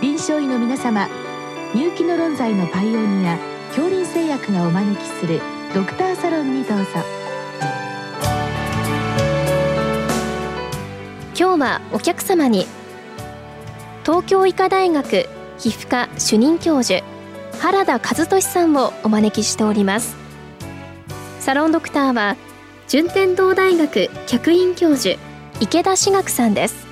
臨床医の皆様入気の論剤のパイオニア恐林製薬がお招きするドクターサロンにどうぞ。今日はお客様に東京医科大学皮膚科主任教授原田和俊さんをお招きしております。サロンドクターは順天堂大学客員教授池田志学さんです。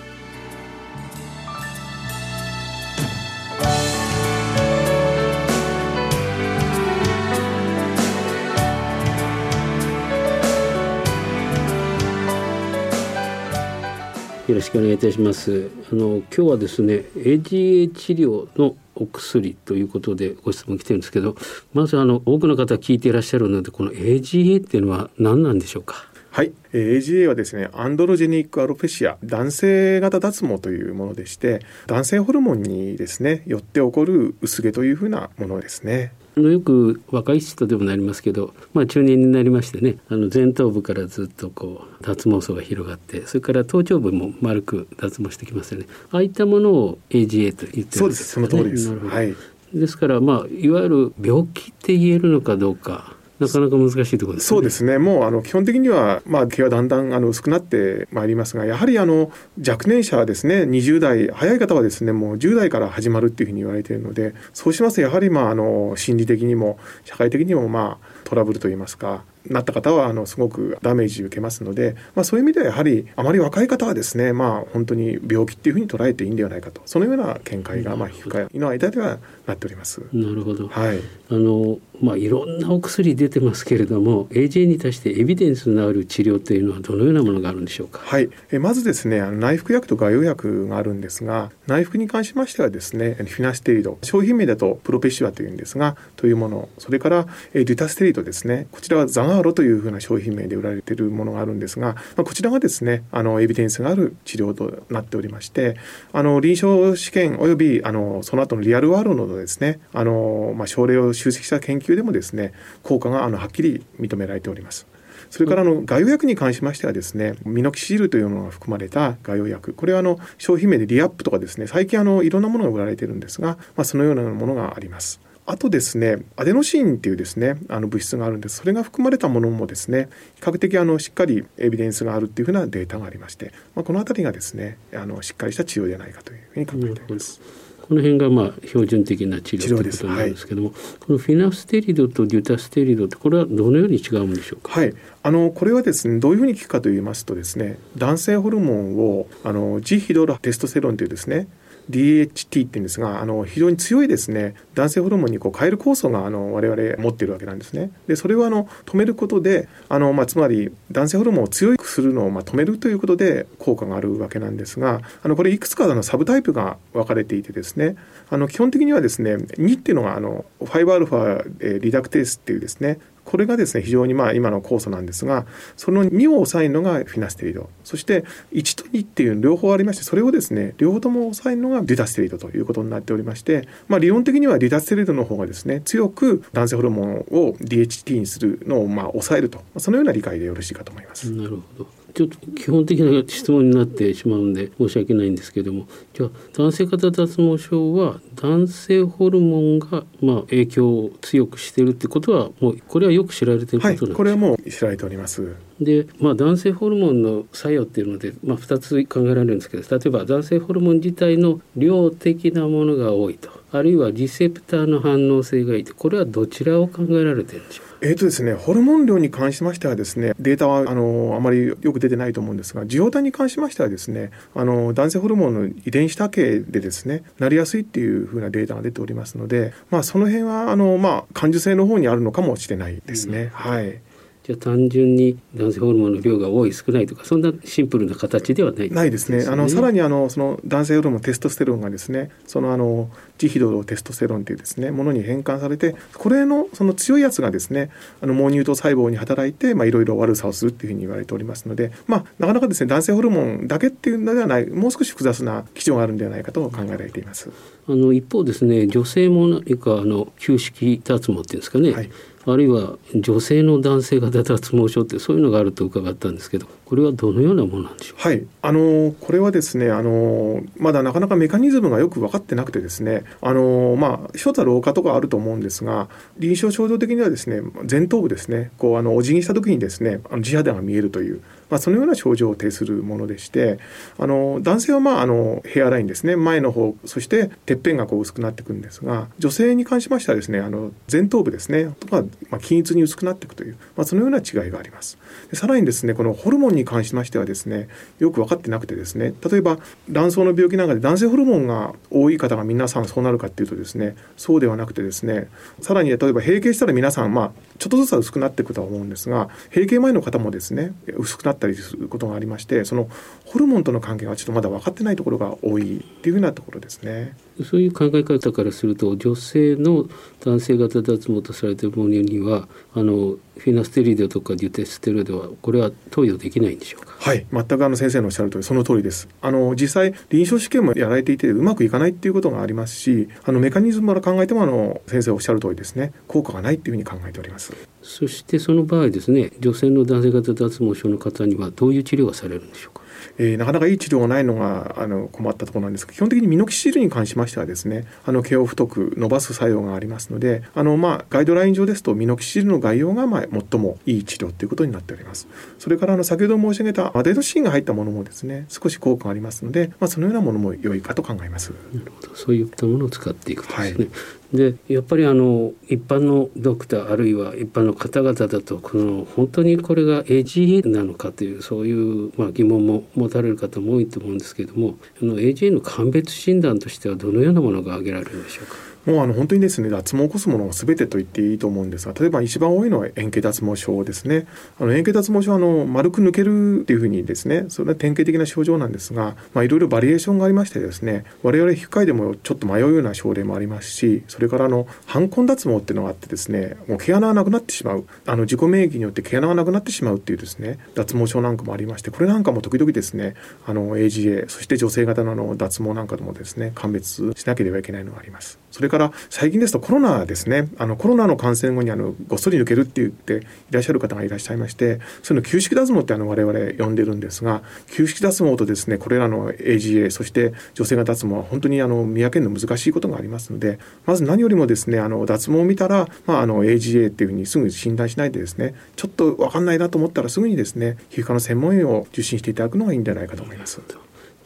よろしくお願いいたします。あの今日はですね AGA 治療のお薬ということでご質問来てるんですけどまずあの多くの方聞いていらっしゃるのでこの AGA っていうのは何なんでしょうか？はい、AGA はですねアンドロジェニックアロペシア男性型脱毛というものでして男性ホルモンにですねよって起こる薄毛というふうなものですね。のよく若い人でもなりますけど、まあ、中年になりましてねあの前頭部からずっとこう脱毛層が広がってそれから頭頂部も丸く脱毛してきますよね。ああいったものを AGA と言ってるんです。か、ね、そうです。その通りです。はい。ですからまあいわゆる病気って言えるのかどうかなかなか難しいところです、ね、そうですね。もうあの基本的にはまあ毛はだんだんあの薄くなってまいりますが、やはりあの若年者はですね、20代早い方はですね、もう10代から始まるっていうふうに言われているので、そうしますとやはりまああの心理的にも社会的にもまあトラブルといいますか。なった方はあのすごくダメージ受けますので、まあ、そういう意味ではやはりあまり若い方はですね、まあ、本当に病気っていうふうに捉えていいんではないかとそのような見解がまあ皮膚科医の間ではなっております。なるほど、はい、あのまあ、いろんなお薬出てますけれども AJ に対してエビデンスのある治療というのはどのようなものがあるんでしょうか？はい、えまずですね内服薬と外用薬があるんですが内服に関しましてはですねフィナステリド商品名だとプロペシュアというんですがというものそれからデュタステリドですねこちらはザガーロというふうな商品名で売られているものがあるんですが、まあ、こちらがですねあのエビデンスがある治療となっておりましてあの臨床試験およびあのその後のリアルワールドのですねあの、まあ、症例を集積した研究でもですね効果があのはっきり認められております。それからあの外用薬に関しましてはですねミノキシルというものが含まれた外用薬これはあの商品名でリアップとかですね最近あのいろんなものが売られているんですが、まあ、そのようなものがあります。あとですね、アデノシンっていうですね、あの物質があるんです。それが含まれたものもですね、比較的あのしっかりエビデンスがあるっていうふうなデータがありまして、まあ、この辺りがですね、あのしっかりした治療じゃないかというふうに考えています。この辺がまあ標準的な治療ということなんですけども、はい、このフィナステリドとデュタステリドってこれはどのように違うんでしょうか？はい、あのこれはですねどういうふうに効くかと言いますとですね、男性ホルモンをあのジヒドロテストステロンというですね DHT って言うんですがあの非常に強いですね男性ホルモンにこう変える酵素があの我々持っているわけなんですね。でそれをあの止めることであの、まあ、つまり男性ホルモンを強くするのをまあ止めるということで効果があるわけなんですがあのこれいくつかのサブタイプが分かれていてですねあの基本的にはですね2っていうのがあの 5α リダクテースっていうですねこれがですね非常にまあ今の酵素なんですがその2を抑えるのがフィナステリド。そして1と2っていう両方ありましてそれをですね両方とも抑えるのがデュタステリドということになっておりまして、まあ、理論的にはデュタステリドの方がですね強く男性ホルモンを DHT にするのをまあ抑えると。そのような理解でよろしいかと思います。なるほど。ちょっと基本的な質問になってしまうんで申し訳ないんですけども。じゃあ男性型脱毛症は男性ホルモンがまあ影響を強くしているってことはもうこれはよく知られていることなんですか、はい、これはもう知られております。で、まあ、男性ホルモンの作用っていうので、まあ、2つ考えられるんですけど例えば男性ホルモン自体の量的なものが多いと。あるいはリセプターの反応性がいいと。これはどちらを考えられてるんでしょう？えーとですね、ホルモン量に関しましてはですねデータはあのあまりよく出てないと思うんですが受容体に関しましてはですねあの男性ホルモンの遺伝子多形でですねなりやすいっていうふうなデータが出ておりますので、まあ、その辺はあの、まあ、感受性の方にあるのかもしれないですね。うん、はい。じゃ単純に男性ホルモンの量が多い少ないとかそんなシンプルな形ではない、ね、ないですね。あのさらにあのその男性ホルモンテストステロンがですねそのあのジヒドロテストステロンというですねものに変換されてこれのその強いやつがですねあの毛乳頭細胞に働いていろいろ悪さをするっていうふうに言われておりますので、まあ、なかなかですね男性ホルモンだけっていうのではないもう少し複雑な基準があるんではないかと考えられています。あの一方ですね女性も何かあの旧式脱毛っていうんですかね、はいあるいは女性の男性型脱毛症ってそういうのがあると伺ったんですけどこれはどのようなものなんでしょう？はい。あのこれはですねあのまだなかなかメカニズムがよく分かってなくてですねあのまあ一つは老化とかあると思うんですが臨床症状的にはですね前頭部ですねこうあのお辞儀した時にですねあの地肌が見えるというまあ、そのような症状を呈するものでしてあの男性は、まあ、あのヘアラインですね前の方そしててっぺんがこう薄くなっていくんですが女性に関しましてはですねあの前頭部ですねとか、まあ、均一に薄くなっていくという、まあ、そのような違いがあります。でさらにですねこのホルモンに関しましてはですねよく分かってなくてですね例えば卵巣の病気なんかで男性ホルモンが多い方が皆さんそうなるかっていうとですねそうではなくてですねさらに例えば閉経したら皆さんまあちょっとずつは薄くなっていくとは思うんですが閉経前の方もですね薄くなっったりすることがありましてそのホルモンとの関係はちょっとまだ分かってないところが多いっていうふうなところですね。そういう考え方からすると女性の男性型脱毛とされているものにはあのフィナステリドとかデュテステロイドはこれは投与できないんでしょうか？はい。全くあの先生のおっしゃる通りその通りです。あの実際臨床試験もやられていてうまくいかないっていうことがありますしあのメカニズムから考えてもあの先生おっしゃる通りですね。効果がないっていうふうに考えております。そしてその場合ですね女性の男性型脱毛症の方にはどういう治療がされるんでしょうか？えー、なかなかいい治療がないのがあの困ったところなんですが基本的にミノキシルに関しましてはですねあの毛を太く伸ばす作用がありますのであの、まあ、ガイドライン上ですとミノキシルの概要が、まあ、最もいい治療ということになっております。それからあの先ほど申し上げたアデノシンが入ったものもですね少し効果がありますので、まあ、そのようなものも良いかと考えます。なるほど。そういったものを使っていくとですね、はいでやっぱりあの一般のドクターあるいは一般の方々だとこの本当にこれが AGA なのかというそういうまあ疑問も持たれる方も多いと思うんですけれどもあの AGA の鑑別診断としてはどのようなものが挙げられるんでしょうか？もうあの本当にですね脱毛を起こすものが全てと言っていいと思うんですが例えば一番多いのは円形脱毛症ですねあの円形脱毛症はあの丸く抜けるっていうふうにですねそれは典型的な症状なんですが、いろいろバリエーションがありましてですね我々皮膚科医でもちょっと迷うような症例もありますしそれからあの反根脱毛っていうのがあってですねもう毛穴がなくなってしまうあの自己免疫によって毛穴がなくなってしまうっていうですね脱毛症なんかもありましてこれなんかも時々ですねあの AGA そして女性型のあの脱毛なんかでもですね鑑別しなければいけないのがあります。それから最近ですとコロナですねあのコロナの感染後にあのごっそり抜けるって言っていらっしゃる方がいらっしゃいましてそういうの旧式脱毛ってあの我々呼んでるんですが旧式脱毛とですねこれらの AGA そして女性が脱毛は本当にあの見分けるの難しいことがありますのでまず何よりもですねあの脱毛を見たら、まあ、あの AGA っていうふうにすぐ診断しないでですねちょっと分かんないなと思ったらすぐにですね皮膚科の専門医を受診していただくのがいいんじゃないかと思います。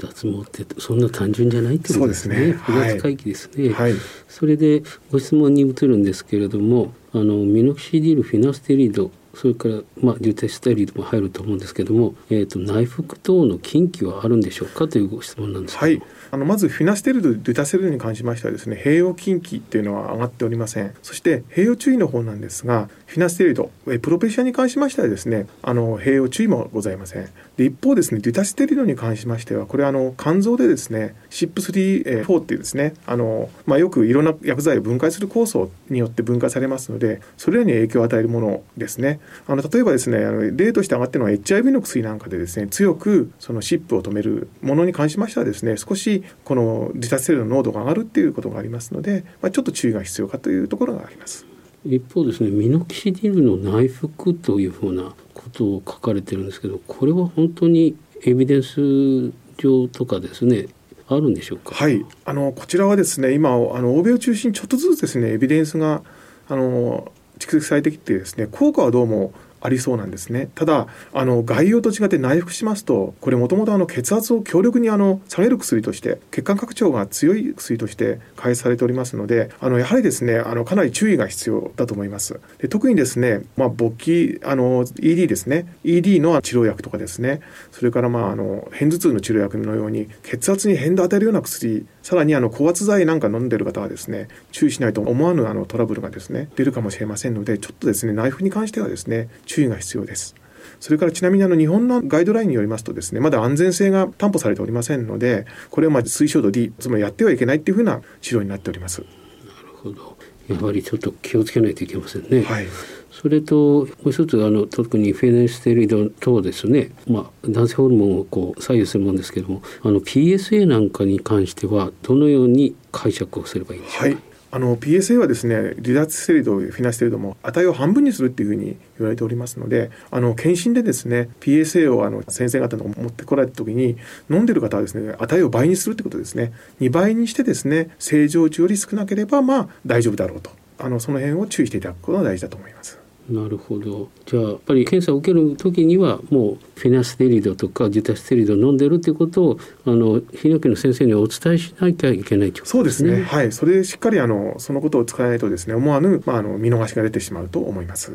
脱毛ってそんな単純じゃないってことですね。すね。複雑回帰ですね、はい、それでご質問に移るんですけれども、あのミノキシディルフィナステリードそれから、まあ、デュテステリードも入ると思うんですけども、えーと、内服等の禁忌はあるんでしょうかというご質問なんですはい。あのまずフィナステルド・デュタセルに関しましてはですね併用禁忌っていうのは上がっておりません。そして併用注意の方なんですがフィナステリドプロペシアに関しましてはですねあの併用注意もございません。で一方ですねデュタステリドに関しましてはこれあの肝臓でですね CYP3-4 っていうですねあの、まあ、よくいろんな薬剤を分解する酵素によって分解されますのでそれらに影響を与えるものですね。あの例えばですねあの例として上がっているのは HIV の薬なんかでですね強くその CYP を止めるものに関しましてはですね少しこの自殺セルの濃度が上がるっていうことがありますので、まあ、ちょっと注意が必要かというところがあります。一方ですねミノキシディルの内服というふうなことを書かれてるんですけどこれは本当にエビデンス上とかですねあるんでしょうか？はいあのこちらはですね今あの欧米を中心にちょっとずつですねエビデンスがあの蓄積されてきてですね効果はどうもありそうなんですね。ただ、あの、概要と違って内服しますと、これもともとあの血圧を強力にあの下げる薬として、血管拡張が強い薬として開発されておりますので、あの、やはりですね、あの、かなり注意が必要だと思います。で特にですね、まあ、勃起、あの、ED ですね、ED の治療薬とかですね、それからまあ、あの、片頭痛の治療薬のように、血圧に変動を与えるような薬、さらにあの高圧剤なんか飲んでる方はですね注意しないと思わぬあのトラブルがですね出るかもしれませんのでちょっとですね内服に関してはですね注意が必要です。それからちなみにあの日本のガイドラインによりますとですねまだ安全性が担保されておりませんのでこれはまあ推奨度 D つまりやってはいけないっていうふうな治療になっております。なるほど。やはりちょっと気をつけないといけませんね。はい。それともう一つあの特にフェネステリド等ですね、まあ、男性ホルモンをこう左右するものですけどもあの PSA なんかに関してはどのように解釈をすればいいんでしょうか、はいあの PSA はですね離脱ステリドフィナステリドも値を半分にするっていうふうに言われておりますのであの検診でですね PSA をあの先生方の持ってこられた時に飲んでる方はですね値を倍にするってことですね2倍にしてですね正常値より少なければまあ大丈夫だろうとあのその辺を注意していただくことが大事だと思います。なるほどじゃあやっぱり検査を受ける時にはもうフェナステリドとかジュタステリドを飲んでるっていうことをあの泌尿器の先生にお伝えしなきゃいけないということそうですね。はい。それでしっかりあのそのことを使わないとですね、思わぬまああの見逃しが出てしまうと思います。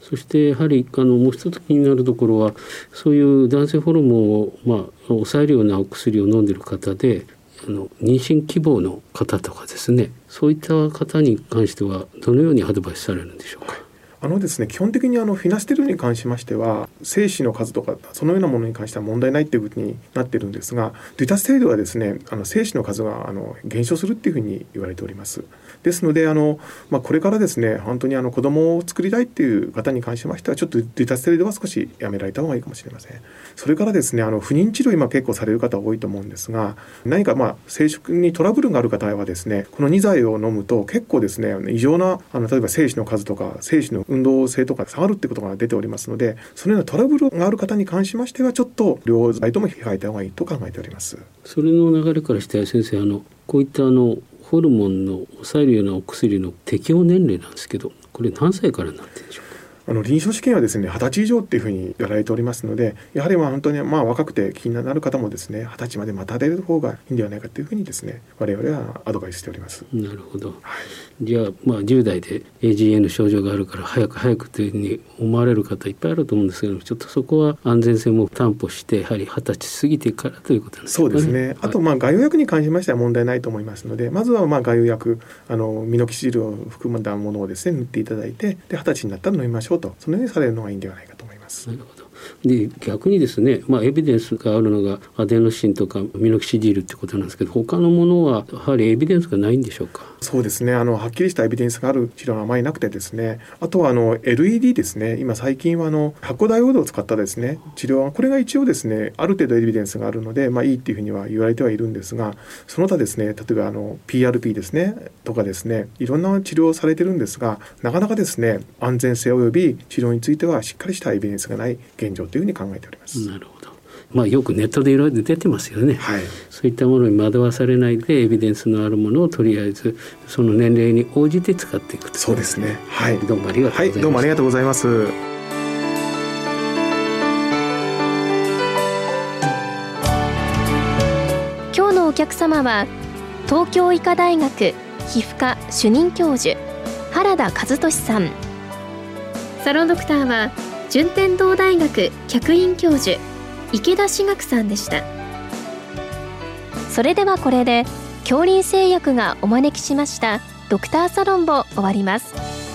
そしてやはりあのもう一つ気になるところはそういう男性ホルモンを、まあ、抑えるようなお薬を飲んでる方であの妊娠希望の方とかですねそういった方に関してはどのようにアドバイスされるんでしょうか？あのですね、基本的にあのフィナステルに関しましては精子の数とかそのようなものに関しては問題ないっていうふうになってるんですがデュタステリドはですねあの精子の数があの減少するっていうふうに言われております。ですのであの、まあ、これからですね本当にあの子供を作りたいっていう方に関しましてはちょっとデュタステリドは少しやめられた方がいいかもしれません。それからですねあの不妊治療今結構される方多いと思うんですが何かまあ生殖にトラブルがある方はですねこの2剤を飲むと結構ですね異常なあの例えば精子の数とか精子の運動性とか下がるってことが出ておりますのでそのようなトラブルがある方に関しましてはちょっと両剤とも控えた方がいいと考えております。それの流れからして先生あのこういったあのホルモンの抑えるようなお薬の適用年齢なんですけどこれ何歳からになってるんでしょう？かあの臨床試験はですね二十歳以上っていうふうにやられておりますのでやはりまあ本当にまあ若くて気になる方もですね二十歳まで待たれる方がいいんではないかというふうにですね我々はアドバイスしております。なるほどはいじゃあまあ10代で AGA の症状があるから早く早くというふうに思われる方いっぱいあると思うんですけどちょっとそこは安全性も担保してやはり二十歳過ぎてからということなんですかね。そうですね。あと、まあ、外用薬に関しましては問題ないと思いますので、まずは、まあ、外用薬、あの、ミノキシルを含んだものをですね、塗っていただいて、で、二十歳になったら飲みましょうと、そのようにされるのがいいんではないかと思います。なるほどで逆にですね、まあ、エビデンスがあるのがアデノシンとかミノキシジルってことなんですけど他のものはやはりエビデンスがないんでしょうか？そうですね。あの、はっきりしたエビデンスがある治療があまりなくてですね、あとは、あの、LED ですね。今、最近は、あの、発光ダイオードを使ったですね、治療は、これが一応ですね、ある程度エビデンスがあるので、まあ、いいっていうふうには言われてはいるんですが、その他ですね、例えば、あの、PRP ですね、とかですね、いろんな治療をされてるんですが、なかなかですね、安全性及び治療については、しっかりしたエビデンスがない現状というふうに考えております。なるほどまあよくネットでいろいろ出てますよね、はい。そういったものに惑わされないでエビデンスのあるものをとりあえずその年齢に応じて使っていくとそうですね。はい。どうもありがとうございました、はい、どうもありがとうございます。今日のお客様は東京医科大学皮膚科主任教授原田和俊さんサロンドクターは順天堂大学客員教授池田志学さんでした。それではこれで恐林製薬がお招きしましたドクターサロンを終わります。